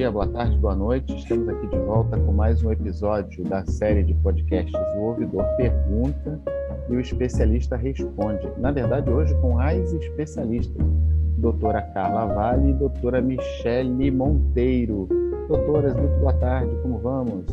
dia, boa tarde, boa noite. Estamos aqui de volta com mais um episódio da série de podcasts O Ouvidor Pergunta e o Especialista Responde. Na verdade, hoje com as especialistas, doutora Carla Vale e doutora Michele Monteiro. Doutoras, muito boa tarde, como vamos?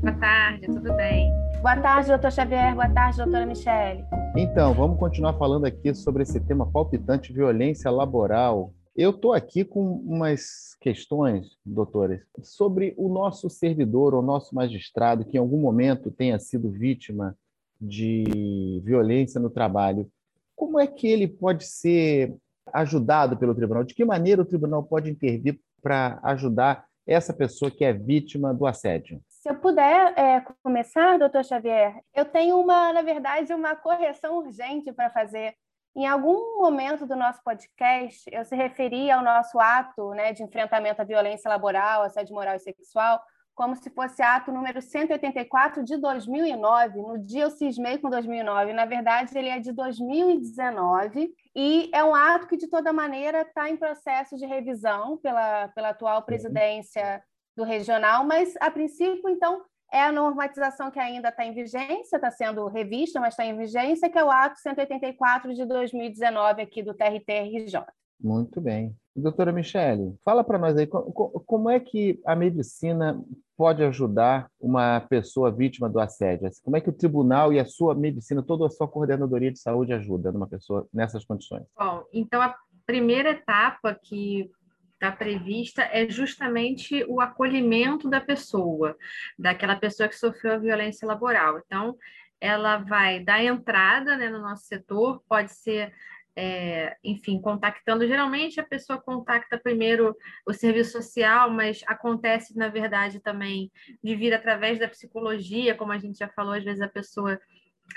Boa tarde, tudo bem? Boa tarde, doutor Xavier. Boa tarde, doutora Michele. Então, vamos continuar falando aqui sobre esse tema palpitante, violência laboral. Eu estou aqui com umas questões, doutores, sobre o nosso servidor, o nosso magistrado, que em algum momento tenha sido vítima de violência no trabalho. Como é que ele pode ser ajudado pelo tribunal? De que maneira o tribunal pode intervir para ajudar essa pessoa que é vítima do assédio? Se eu puder é, começar, doutor Xavier, eu tenho uma, na verdade, uma correção urgente para fazer em algum momento do nosso podcast, eu se referi ao nosso ato né, de enfrentamento à violência laboral, assédio moral e sexual, como se fosse ato número 184 de 2009. No dia eu cismei com 2009. Na verdade, ele é de 2019 e é um ato que, de toda maneira, está em processo de revisão pela, pela atual presidência do regional, mas, a princípio, então, é a normatização que ainda está em vigência, está sendo revista, mas está em vigência, que é o ato 184 de 2019 aqui do TRT-RJ. Muito bem. Doutora Michele, fala para nós aí, como é que a medicina pode ajudar uma pessoa vítima do assédio? Como é que o tribunal e a sua medicina, toda a sua coordenadoria de saúde ajuda uma pessoa nessas condições? Bom, então a primeira etapa que está prevista é justamente o acolhimento da pessoa, daquela pessoa que sofreu a violência laboral. Então, ela vai dar entrada né, no nosso setor, pode ser, é, enfim, contactando. Geralmente a pessoa contacta primeiro o serviço social, mas acontece, na verdade, também de vir através da psicologia, como a gente já falou, às vezes a pessoa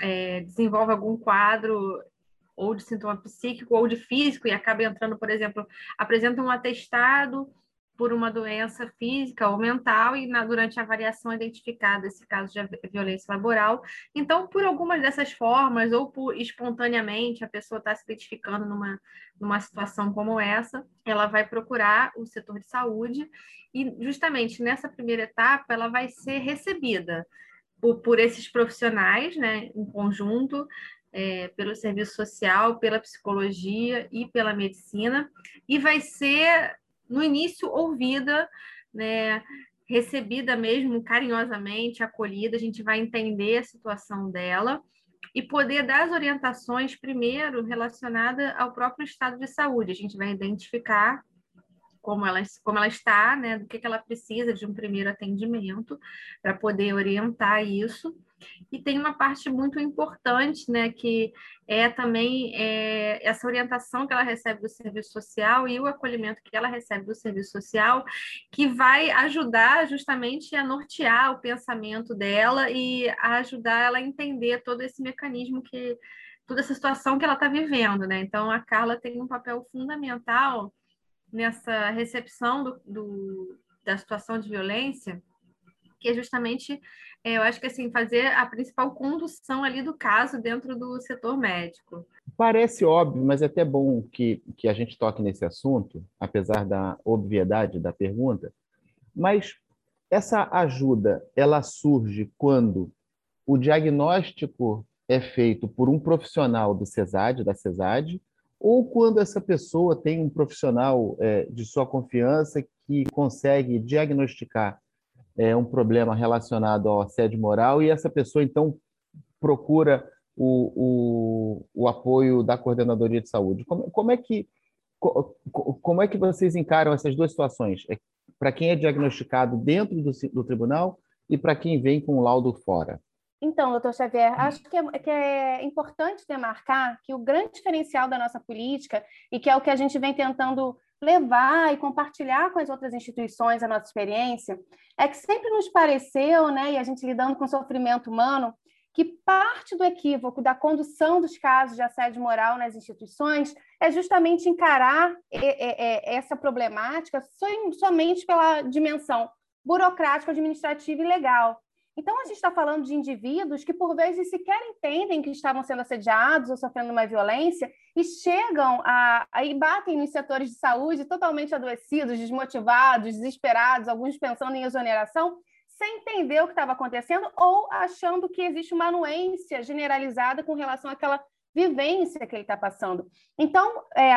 é, desenvolve algum quadro ou de sintoma psíquico ou de físico, e acaba entrando, por exemplo, apresenta um atestado por uma doença física ou mental, e na, durante a avaliação é identificado esse caso de violência laboral. Então, por algumas dessas formas, ou por espontaneamente, a pessoa está se identificando numa, numa situação como essa, ela vai procurar o setor de saúde, e justamente nessa primeira etapa, ela vai ser recebida por, por esses profissionais, né, em conjunto, é, pelo serviço social, pela psicologia e pela medicina, e vai ser, no início, ouvida, né, recebida mesmo carinhosamente, acolhida, a gente vai entender a situação dela e poder dar as orientações, primeiro, relacionada ao próprio estado de saúde. A gente vai identificar como ela, como ela está, né, do que, que ela precisa de um primeiro atendimento, para poder orientar isso. E tem uma parte muito importante, né, que é também é, essa orientação que ela recebe do serviço social e o acolhimento que ela recebe do serviço social, que vai ajudar justamente a nortear o pensamento dela e a ajudar ela a entender todo esse mecanismo que toda essa situação que ela está vivendo, né? Então a Carla tem um papel fundamental nessa recepção do, do, da situação de violência, que é justamente, é, eu acho que assim, fazer a principal condução ali do caso dentro do setor médico. Parece óbvio, mas é até bom que, que a gente toque nesse assunto, apesar da obviedade da pergunta, mas essa ajuda, ela surge quando o diagnóstico é feito por um profissional do CESAD, da CESAD, ou quando essa pessoa tem um profissional é, de sua confiança que consegue diagnosticar é, um problema relacionado ao assédio moral e essa pessoa então procura o, o, o apoio da coordenadoria de saúde. Como, como, é que como é que vocês encaram essas duas situações? É, para quem é diagnosticado dentro do, do tribunal e para quem vem com o laudo fora? Então, doutor Xavier, acho que é, que é, importante demarcar que o grande diferencial da nossa política, e que é o que a gente vem tentando levar e compartilhar com as outras instituições a nossa experiência, é que sempre nos pareceu, né, e a gente lidando com o sofrimento humano, que parte do equívoco da condução dos casos de assédio moral nas instituições é justamente encarar essa problemática somente pela dimensão burocrática, administrativa e legal Então, a gente está falando de indivíduos que, por vezes, sequer entendem que estavam sendo assediados ou sofrendo uma violência e chegam a, a e batem nos setores de saúde totalmente adoecidos, desmotivados, desesperados, alguns pensando em exoneração, sem entender o que estava acontecendo ou achando que existe uma anuência generalizada com relação àquela vivência que ele está passando. Então, é,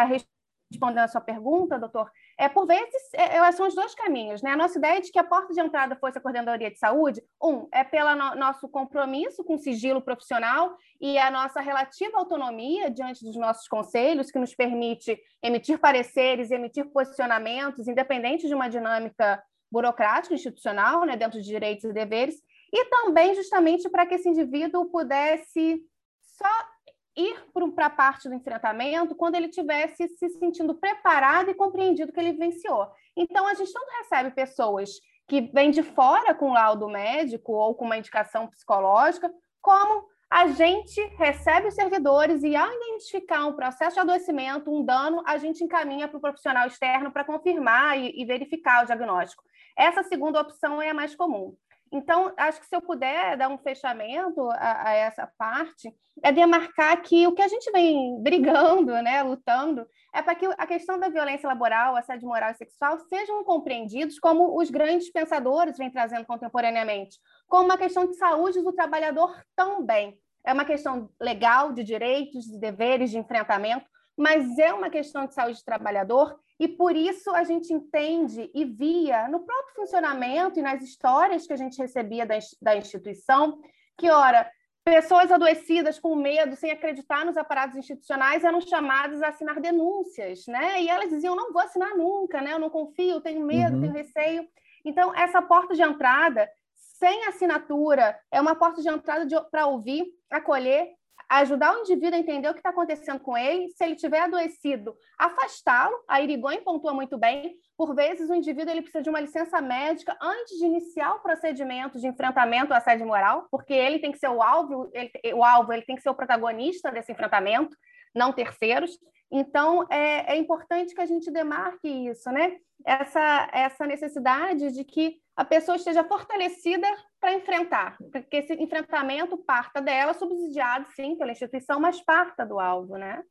respondendo a sua pergunta, doutor, é, por vezes é, são os dois caminhos. Né? A nossa ideia de que a porta de entrada fosse a coordenadoria de saúde, um, é pelo no, nosso compromisso com o sigilo profissional e a nossa relativa autonomia diante dos nossos conselhos, que nos permite emitir pareceres, emitir posicionamentos, independente de uma dinâmica burocrática, institucional, né, dentro de direitos e deveres, e também justamente para que esse indivíduo pudesse só ir para a parte do enfrentamento quando ele tivesse se sentindo preparado e compreendido que ele vivenciou. Então, a gente tanto recebe pessoas que vêm de fora com laudo médico ou com uma indicação psicológica, como a gente recebe os servidores e, ao identificar um processo de adoecimento, um dano, a gente encaminha para o profissional externo para confirmar e, e verificar o diagnóstico. Essa segunda opção é a mais comum. Então, acho que se eu puder dar um fechamento a, a, essa parte, é demarcar que o que a gente vem brigando, né, lutando, é para que a questão da violência laboral, assédio moral e sexual sejam compreendidos como os grandes pensadores vêm trazendo contemporaneamente, como uma questão de saúde do trabalhador também. É uma questão legal, de direitos, de deveres, de enfrentamento, mas é uma questão de saúde do trabalhador e por isso a gente entende e via no próprio funcionamento e nas histórias que a gente recebia da, da instituição que, ora, pessoas adoecidas com medo, sem acreditar nos aparatos institucionais, eram chamadas a assinar denúncias, né? E elas diziam: não vou assinar nunca, né? Eu não confio, tenho medo, uhum. tenho receio. Então, essa porta de entrada, sem assinatura, é uma porta de entrada para ouvir, acolher ajudar o indivíduo a entender o que está acontecendo com ele, se ele estiver adoecido, afastá-lo. A Irigoyen pontua muito bem. Por vezes, o indivíduo ele precisa de uma licença médica antes de iniciar o procedimento de enfrentamento ao assédio moral, porque ele tem que ser o alvo, ele, o alvo, ele tem que ser o protagonista desse enfrentamento, não terceiros. Então, é, é importante que a gente demarque isso, né? Essa, essa necessidade de que a pessoa esteja fortalecida para enfrentar, porque esse enfrentamento parta dela, subsidiado, sim, pela instituição, mas parta do alvo, né?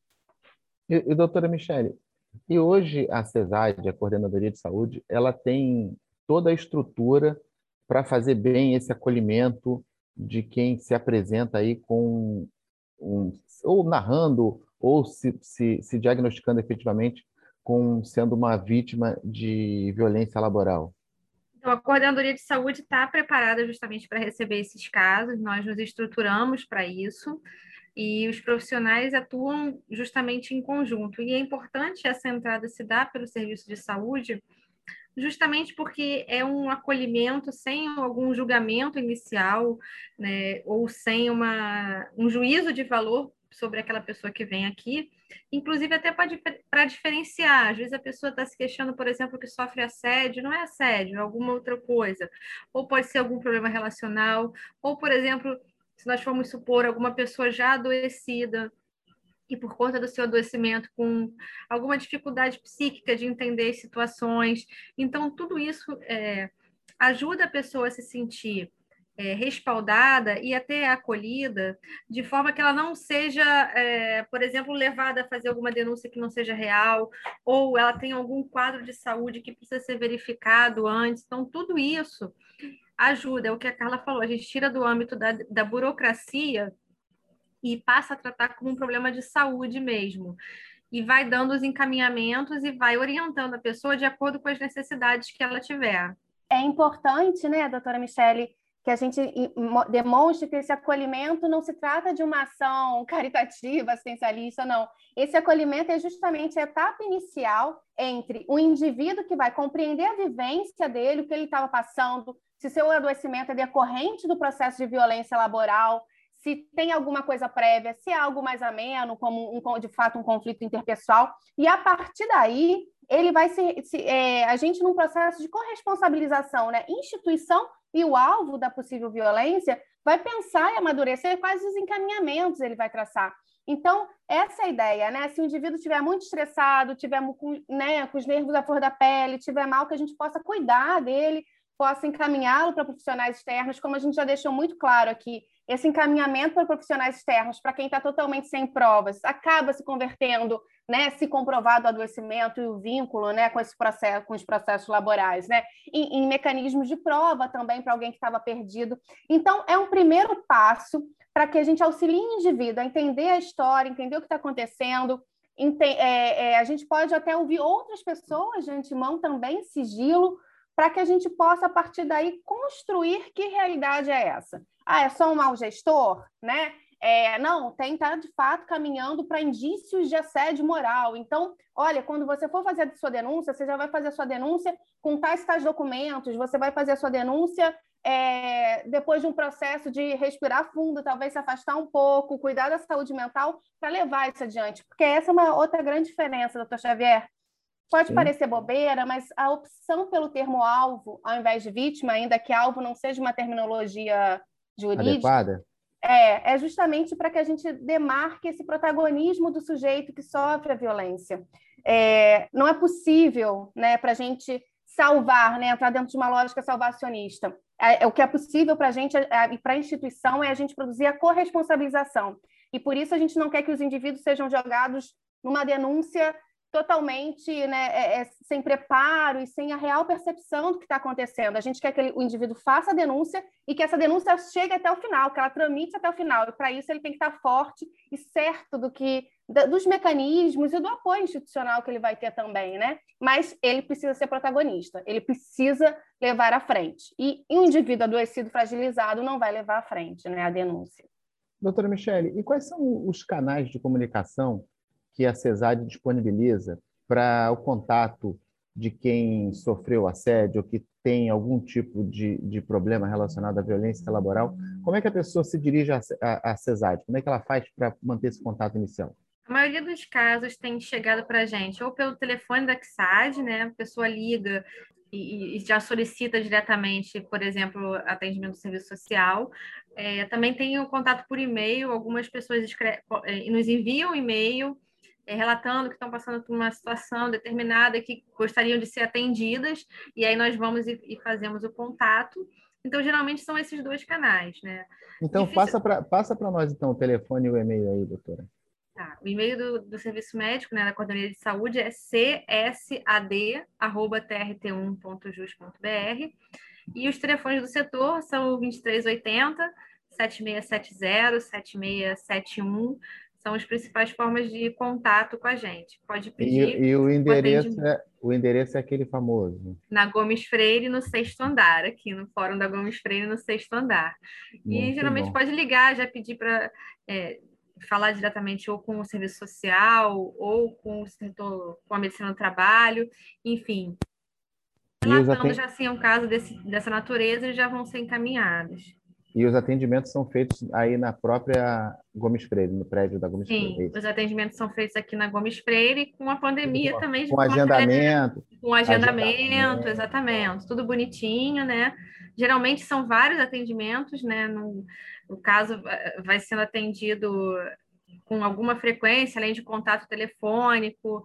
E, e doutora Michele, e hoje a CESAD, a Coordenadoria de Saúde, ela tem toda a estrutura para fazer bem esse acolhimento de quem se apresenta aí com um, ou narrando ou se, se, se diagnosticando efetivamente com sendo uma vítima de violência laboral. Então, a Coordenadoria de Saúde está preparada justamente para receber esses casos, nós nos estruturamos para isso e os profissionais atuam justamente em conjunto. E é importante essa entrada se dar pelo serviço de saúde, justamente porque é um acolhimento sem algum julgamento inicial, né, ou sem uma, um juízo de valor sobre aquela pessoa que vem aqui, inclusive até para diferenciar. Às vezes a pessoa está se queixando, por exemplo, que sofre assédio, não é assédio, é alguma outra coisa. Ou pode ser algum problema relacional, ou, por exemplo, se nós formos supor alguma pessoa já adoecida, e por conta do seu adoecimento, com alguma dificuldade psíquica de entender situações. Então, tudo isso é, ajuda a pessoa a se sentir é, respaldada e até acolhida, de forma que ela não seja, é, por exemplo, levada a fazer alguma denúncia que não seja real, ou ela tem algum quadro de saúde que precisa ser verificado antes. Então, tudo isso ajuda, é o que a Carla falou, a gente tira do âmbito da, da burocracia e passa a tratar como um problema de saúde mesmo. E vai dando os encaminhamentos e vai orientando a pessoa de acordo com as necessidades que ela tiver. É importante, né, doutora Michele, que a gente demonstre que esse acolhimento não se trata de uma ação caritativa, assistencialista, não. Esse acolhimento é justamente a etapa inicial entre o indivíduo que vai compreender a vivência dele, o que ele estava passando, se seu adoecimento é decorrente do processo de violência laboral, se tem alguma coisa prévia, se é algo mais ameno, como um, de fato um conflito interpessoal, e a partir daí ele vai se, se é, a gente num processo de corresponsabilização, né? Instituição e o alvo da possível violência vai pensar e amadurecer quais os encaminhamentos ele vai traçar. Então, essa é ideia, né? Se o indivíduo estiver muito estressado, tiver né, com os nervos à flor da pele, tiver mal, que a gente possa cuidar dele, possa encaminhá-lo para profissionais externos, como a gente já deixou muito claro aqui, esse encaminhamento para profissionais externos, para quem está totalmente sem provas, acaba se convertendo, né, se comprovado o adoecimento e o vínculo, né, com esse processo, com os processos laborais, né, em, em mecanismos de prova também para alguém que estava perdido. Então, é um primeiro passo para que a gente auxilie o indivíduo a entender a história, entender o que está acontecendo. É, é, a gente pode até ouvir outras pessoas de antemão também, sigilo, para que a gente possa, a partir daí, construir que realidade é essa. Ah, é só um mau gestor? Né? É, não, tem estar, tá, de fato, caminhando para indícios de assédio moral. Então, olha, quando você for fazer a sua denúncia, você já vai fazer a sua denúncia com tais tais documentos, você vai fazer a sua denúncia é, depois de um processo de respirar fundo, talvez se afastar um pouco, cuidar da saúde mental para levar isso adiante. Porque essa é uma outra grande diferença, doutor Xavier. Pode Sim. parecer bobeira, mas a opção pelo termo alvo, ao invés de vítima, ainda que alvo não seja uma terminologia jurídica, Adequada. É, é justamente para que a gente demarque esse protagonismo do sujeito que sofre a violência. É, não é possível né, para a gente salvar, né, entrar dentro de uma lógica salvacionista. É, é o que é possível para a gente é, e para a instituição é a gente produzir a corresponsabilização. E por isso a gente não quer que os indivíduos sejam jogados numa denúncia totalmente né, é, é, sem preparo e sem a real percepção do que está acontecendo. A gente quer que o indivíduo faça a denúncia e que essa denúncia chegue até o final, que ela tramite até o final. E para isso ele tem que estar forte e certo do que da, dos mecanismos e do apoio institucional que ele vai ter também, né? Mas ele precisa ser protagonista, ele precisa levar à frente. E, e um indivíduo adoecido, fragilizado, não vai levar à frente, né? A denúncia. Doutora Michele, e quais são os canais de comunicação que a CESAD disponibiliza para o contato de quem sofreu assédio ou que tem algum tipo de, de problema relacionado à violência laboral, como é que a pessoa se dirige à, CESAD? Como é que ela faz para manter esse contato inicial? A maioria dos casos tem chegado para a gente ou pelo telefone da CSAD, né? A pessoa liga e, e, já solicita diretamente, por exemplo, atendimento do serviço social. É, também tem o contato por e-mail, algumas pessoas é, nos enviam e-mail é, relatando que estão passando por uma situação determinada que gostariam de ser atendidas, e aí nós vamos e, e fazemos o contato. Então, geralmente são esses dois canais, né? Então, Difícil... passa para passa nós, então, o telefone e o e-mail aí, doutora. Tá. O e-mail do, do Serviço Médico, né, da Coordenadoria de Saúde, é csad.trt1.jus.br. E os telefones do setor são o 2380 7670 7671 são as principais formas de contato com a gente. Pode pedir. E, e o, endereço é, o endereço é aquele famoso. Na Gomes Freire, no sexto andar, aqui no Fórum da Gomes Freire, no sexto andar. Muito e geralmente bom. pode ligar, já pedir para é, falar diretamente ou com o serviço social, ou com o setor, com a medicina do trabalho, enfim. Relatando já assim um caso desse, dessa natureza, eles já vão ser encaminhados. E os atendimentos são feitos aí na própria Gomes Freire, no prédio da Gomes Sim, Freire. Sim, os atendimentos são feitos aqui na Gomes Freire, com a pandemia com, também. Com agendamento. Com agendamento, agendamento, exatamente. Tudo bonitinho, né? Geralmente são vários atendimentos, né? No, no caso, vai sendo atendido com alguma frequência, além de contato telefônico,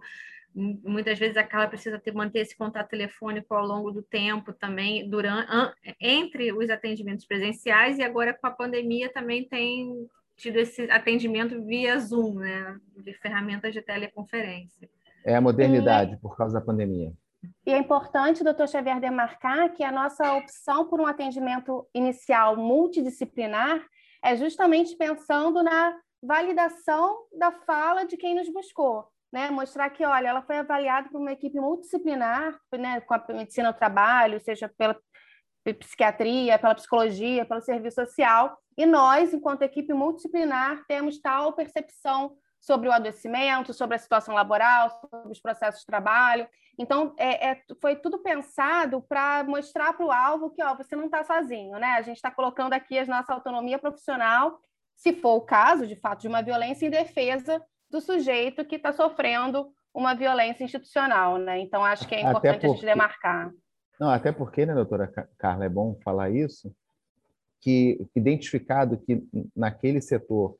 muitas vezes a Carla precisa ter, manter esse contato telefônico ao longo do tempo também, durante, entre os atendimentos presenciais e agora com a pandemia também tem tido esse atendimento via Zoom, né, de ferramentas de teleconferência. É a modernidade e, por causa da pandemia. E é importante, doutor Xavier, demarcar que a nossa opção por um atendimento inicial multidisciplinar é justamente pensando na validação da fala de quem nos buscou né, mostrar que, olha, ela foi avaliada por uma equipe multidisciplinar, né, com a medicina do trabalho, seja pela psiquiatria, pela psicologia, pelo serviço social, e nós, enquanto equipe multidisciplinar, temos tal percepção sobre o adoecimento, sobre a situação laboral, sobre os processos de trabalho. Então, é, é foi tudo pensado para mostrar para o alvo que ó, você não está sozinho, né? A gente está colocando aqui a nossa autonomia profissional, se for o caso, de fato, de uma violência em defesa do sujeito que está sofrendo uma violência institucional, né? Então, acho que é importante porque... a gente demarcar. Não, até porque, né, doutora Carla, é bom falar isso, que identificado que naquele setor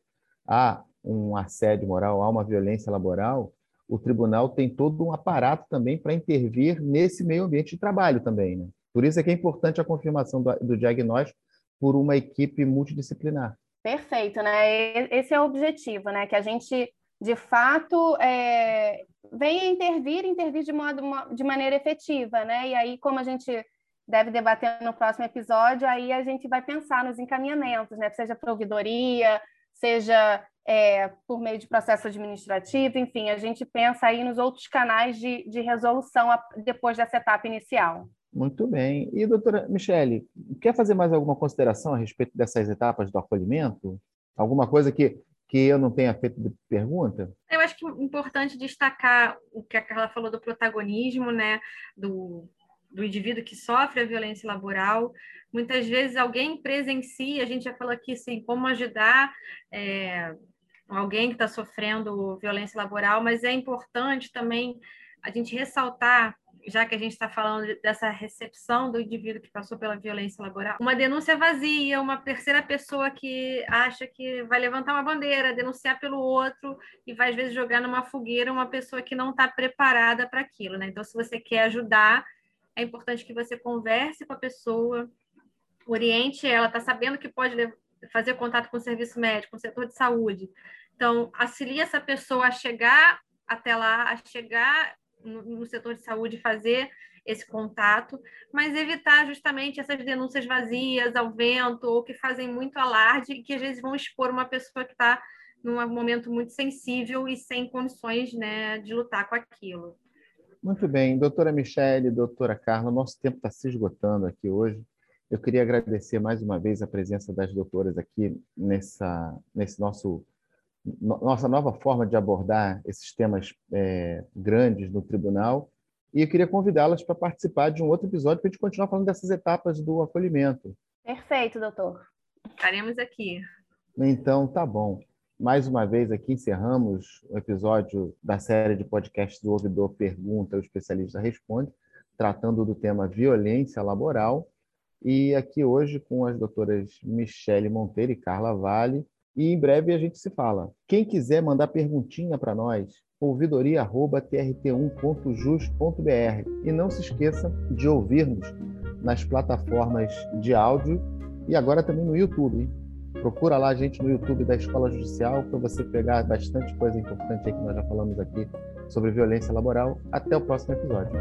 há um assédio moral, há uma violência laboral, o tribunal tem todo um aparato também para intervir nesse meio ambiente de trabalho também, né? Por isso é que é importante a confirmação do, do diagnóstico por uma equipe multidisciplinar. Perfeito, né? Esse é o objetivo, né? Que a gente, de fato, é, venha intervir, intervir de, modo, de maneira efetiva, né? E aí, como a gente deve debater no próximo episódio, aí a gente vai pensar nos encaminhamentos, né? Seja para ouvidoria, seja é, por meio de processo administrativo, enfim, a gente pensa aí nos outros canais de, de resolução depois dessa etapa inicial. Muito bem. E, doutora Michele, quer fazer mais alguma consideração a respeito dessas etapas do acolhimento? Alguma coisa que, que eu não tenha feito de pergunta? Eu acho que é importante destacar o que a Carla falou do protagonismo, né? Do, do indivíduo que sofre a violência laboral. Muitas vezes alguém presencia, a gente já falou aqui, assim, como ajudar é, alguém que está sofrendo violência laboral, mas é importante também a gente ressaltar já que a gente está falando dessa recepção do indivíduo que passou pela violência laboral, uma denúncia vazia, uma terceira pessoa que acha que vai levantar uma bandeira, denunciar pelo outro e vai às vezes jogar numa fogueira uma pessoa que não está preparada para aquilo, né? Então, se você quer ajudar, é importante que você converse com a pessoa, oriente ela, está sabendo que pode fazer contato com o serviço médico, com o setor de saúde. Então, auxilie essa pessoa a chegar até lá, a chegar no, setor de saúde fazer esse contato, mas evitar justamente essas denúncias vazias ao vento ou que fazem muito alarde e que às vezes vão expor uma pessoa que está num momento muito sensível e sem condições né, de lutar com aquilo. Muito bem, doutora Michele, doutora Carla, nosso tempo está se esgotando aqui hoje. Eu queria agradecer mais uma vez a presença das doutoras aqui nessa, nesse nosso nossa nova forma de abordar esses temas é, grandes no tribunal. E eu queria convidá-las para participar de um outro episódio para a gente continuar falando dessas etapas do acolhimento. Perfeito, doutor. Estaremos aqui. Então, tá bom. Mais uma vez aqui encerramos o episódio da série de podcasts do Ouvidor Pergunta, o Especialista Responde, tratando do tema violência laboral. E aqui hoje com as doutoras Michele Monteiro e Carla Vale, e em breve a gente se fala. Quem quiser mandar perguntinha para nós, ouvidoria.trt1.jus.br. E não se esqueça de ouvir-nos nas plataformas de áudio e agora também no YouTube. Hein? Procura lá a gente no YouTube da Escola Judicial para você pegar bastante coisa importante aí que nós já falamos aqui sobre violência laboral. Até o próximo episódio.